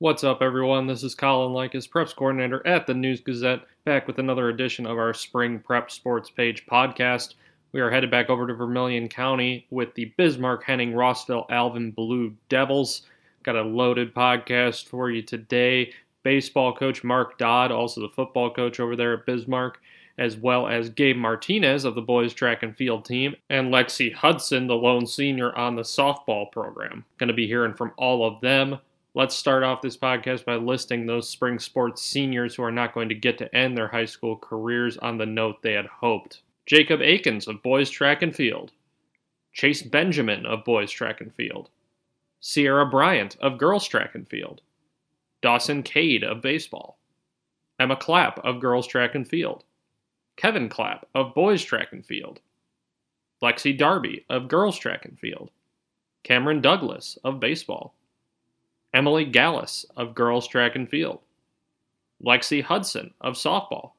What's up, everyone? This is Colin Likas, Preps Coordinator at the News Gazette, back with another edition of our Spring Prep Sports Page podcast. We are headed back over to Vermilion County with the Bismarck Henning Rossville Alvin Blue Devils. Got a loaded podcast for you today. Baseball coach Mark Dodd, also the football coach over there at Bismarck, as well as Gabe Martinez of the boys track and field team, and Lexi Hudson, the lone senior on the softball program. Going to be hearing from all of them Let's start off this podcast by listing those spring sports seniors who are not going to get to end their high school careers on the note they had hoped. Jacob Akins of boys track and field, Chase Benjamin of boys track and field, Sierra Bryant of girls track and field, Dawson Cade of baseball, Emma Clapp of girls track and field, Kevin Clapp of boys track and field, Lexi Darby of girls track and field, Cameron Douglas of baseball, Emily Gallus of girls track and field, Lexi Hudson of softball,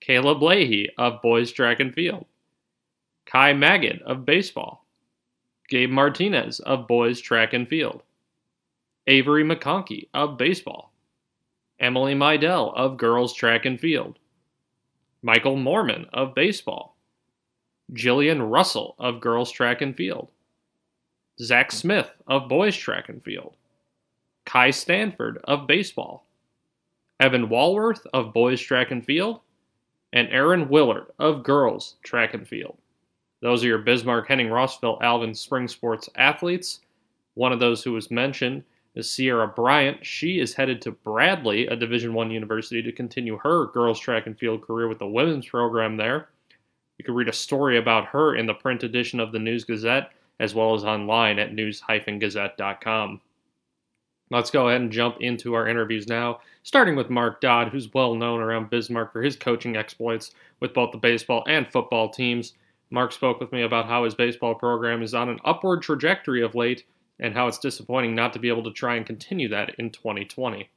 Caleb Leahy of boys track and field, Kai Magid of baseball, Gabe Martinez of boys track and field, Avery McConkey of baseball, Emily Mydell of girls track and field, Michael Mormon of baseball, Jillian Russell of girls track and field, Zach Smith of boys track and field, Kai Stanford of baseball, Evan Walworth of boys track and field, and Aaron Willard of girls track and field. Those are your Bismarck, Henning, Rossville, Alvin Spring Sports athletes. One of those who was mentioned is Sierra Bryant. She is headed to Bradley, a Division One university, to continue her girls track and field career with the women's program there. You can read a story about her in the print edition of the News Gazette, as well as online at news-gazette.com. Let's go ahead and jump into our interviews now, starting with Mark Dodd, who's well known around Bismarck for his coaching exploits with both the baseball and football teams. Mark spoke with me about how his baseball program is on an upward trajectory of late and how it's disappointing not to be able to try and continue that in 2020.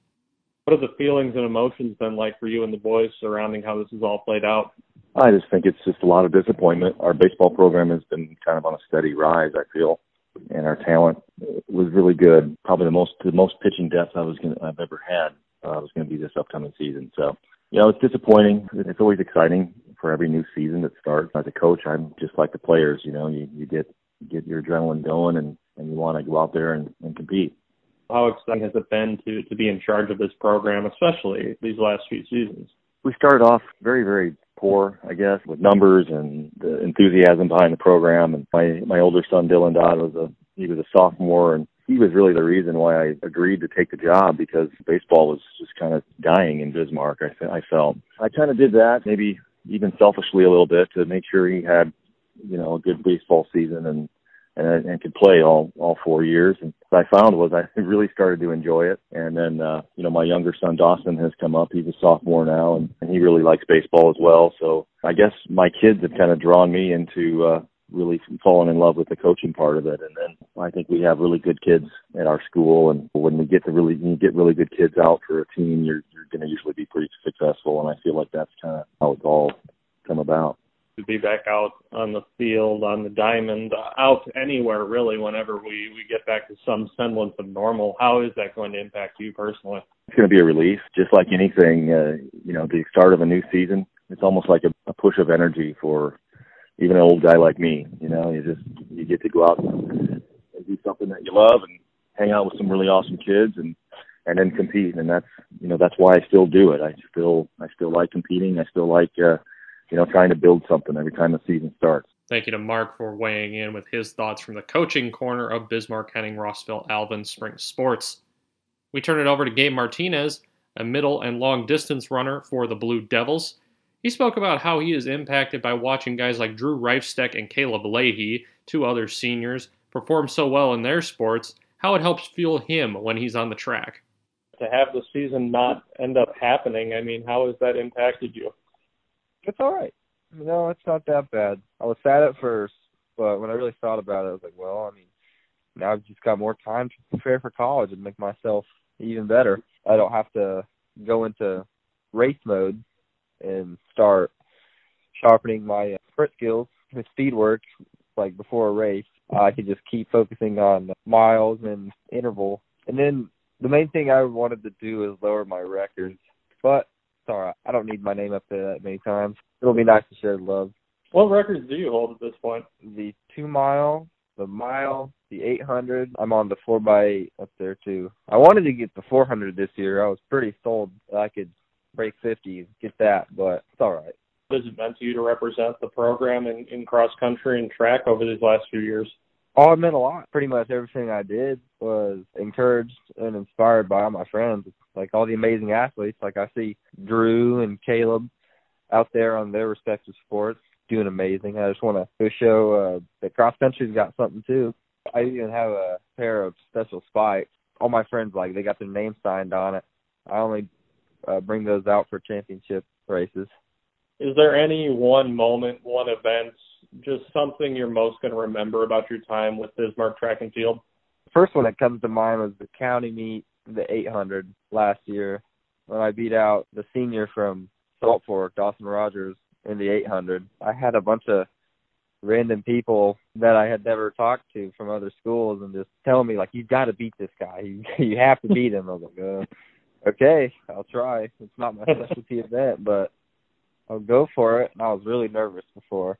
What have the feelings and emotions been like for you and the boys surrounding how this has all played out? I just think it's just a lot of disappointment. Our baseball program has been kind of on a steady rise, I feel and our talent was really good. Probably the most the most pitching depth I was gonna I've ever had uh, was going to be this upcoming season. So, you know, it's disappointing. It's always exciting for every new season that starts. As a coach, I'm just like the players. You know, you you get get your adrenaline going and and you want to go out there and, and compete. How exciting has it been to to be in charge of this program, especially these last few seasons? We started off very very poor, I guess, with numbers and the enthusiasm behind the program. And my my older son Dylan Dodd was a he was a sophomore, and he was really the reason why I agreed to take the job because baseball was just kind of dying in Bismarck. I I felt I kind of did that, maybe even selfishly a little bit, to make sure he had you know a good baseball season and and, and could play all all four years. And I found was I really started to enjoy it. And then uh, you know my younger son Dawson has come up. He's a sophomore now, and, and he really likes baseball as well. So I guess my kids have kind of drawn me into uh, really falling in love with the coaching part of it. And then I think we have really good kids at our school. And when we get to really when you get really good kids out for a team, you're you're going to usually be pretty successful. And I feel like that's kind of how it's all come about be back out on the field, on the diamond, out anywhere really whenever we, we get back to some semblance of normal. How is that going to impact you personally? It's going to be a relief, just like anything, uh, you know, the start of a new season. It's almost like a, a push of energy for even an old guy like me. You know, you just, you get to go out and do something that you love and hang out with some really awesome kids and, and then compete. And that's, you know, that's why I still do it. I still, I still like competing. I still like, uh, you know, trying to build something every time the season starts. Thank you to Mark for weighing in with his thoughts from the coaching corner of Bismarck Henning Rossville Alvin Spring Sports. We turn it over to Gabe Martinez, a middle and long distance runner for the Blue Devils. He spoke about how he is impacted by watching guys like Drew Reifsteck and Caleb Leahy, two other seniors, perform so well in their sports, how it helps fuel him when he's on the track. To have the season not end up happening, I mean, how has that impacted you? It's all right. No, it's not that bad. I was sad at first, but when I really thought about it, I was like, well, I mean, now I've just got more time to prepare for college and make myself even better. I don't have to go into race mode and start sharpening my uh, sprint skills with speed work like before a race. I can just keep focusing on miles and interval. And then The main thing I wanted to do is lower my records, but right. I don't need my name up there that many times. It'll be nice to share the love. What records do you hold at this point? The two mile, the mile, the 800. I'm on the 4 by 8 up there too. I wanted to get the 400 this year. I was pretty sold that I could break 50, get that, but it's all right. What has it meant to you to represent the program in, in cross country and track over these last few years? Oh, it meant a lot. Pretty much everything I did was encouraged and inspired by all my friends, like all the amazing athletes. Like I see Drew and Caleb out there on their respective sports doing amazing. I just want to show uh, that cross country's got something too. I even have a pair of special spikes. All my friends like they got their name signed on it. I only uh, bring those out for championship races. Is there any one moment, one event, just something you're most going to remember about your time with Bismarck Track and Field? First one that comes to mind was the county meet, the 800 last year, when I beat out the senior from Salt Fork, Dawson Rogers, in the 800. I had a bunch of random people that I had never talked to from other schools and just telling me like you got to beat this guy. You you have to beat him. I was like, uh, okay, I'll try. It's not my specialty event, but I'll go for it. And I was really nervous before.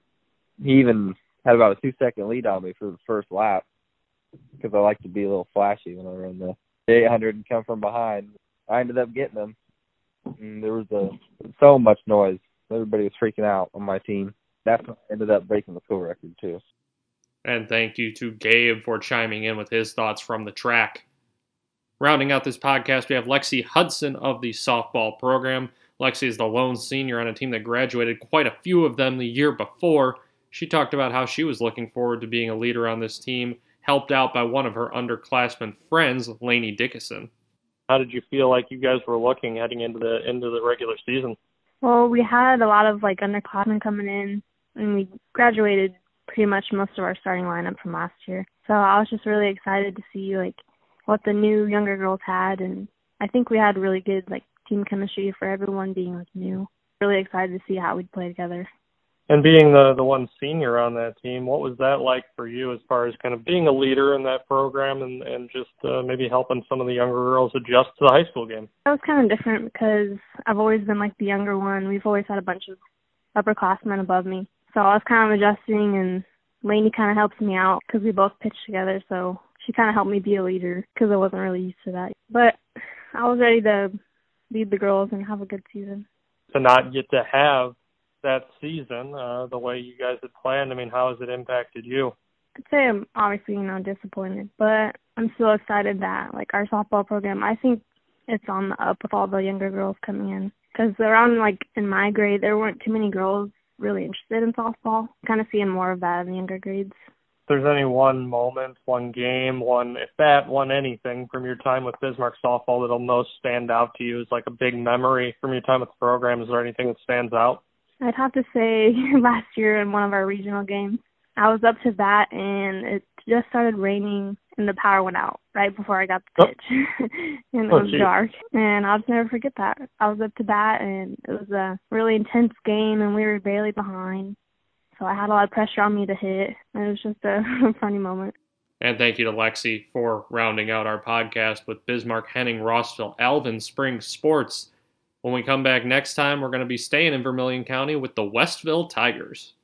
He even had about a two second lead on me for the first lap because I like to be a little flashy when I run the 800 and come from behind. I ended up getting him. And there was a so much noise. Everybody was freaking out on my team that's ended up breaking the school record too. And thank you to Gabe for chiming in with his thoughts from the track. Rounding out this podcast, we have Lexi Hudson of the softball program. Lexi is the lone senior on a team that graduated quite a few of them the year before. She talked about how she was looking forward to being a leader on this team, helped out by one of her underclassmen friends, Lainey Dickinson. How did you feel like you guys were looking heading into the into the regular season? Well, we had a lot of like underclassmen coming in and we graduated pretty much most of our starting lineup from last year. So I was just really excited to see like what the new younger girls had and I think we had really good like team chemistry for everyone being like new. Really excited to see how we'd play together. And being the the one senior on that team, what was that like for you as far as kind of being a leader in that program and and just uh, maybe helping some of the younger girls adjust to the high school game? That was kind of different because I've always been like the younger one. We've always had a bunch of upperclassmen above me, so I was kind of adjusting, and Lainey kind of helps me out because we both pitched together. So she kind of helped me be a leader because I wasn't really used to that. But I was ready to lead the girls and have a good season. To not get to have that season uh, the way you guys had planned, I mean, how has it impacted you? I'd say I'm obviously, you know, disappointed, but I'm still excited that, like, our softball program, I think it's on the up with all the younger girls coming in. Because around, like, in my grade, there weren't too many girls really interested in softball. Kind of seeing more of that in the younger grades. If there's any one moment, one game, one if that, one anything from your time with Bismarck softball that'll most stand out to you as like a big memory from your time with the program, is there anything that stands out? I'd have to say last year in one of our regional games, I was up to bat and it just started raining and the power went out right before I got the oh. pitch. Oh. and it oh, was geez. dark. And I'll just never forget that. I was up to bat and it was a really intense game and we were barely behind. So I had a lot of pressure on me to hit. And it was just a funny moment. And thank you to Lexi for rounding out our podcast with Bismarck, Henning, Rossville, Alvin, Spring Sports. When we come back next time, we're going to be staying in Vermilion County with the Westville Tigers.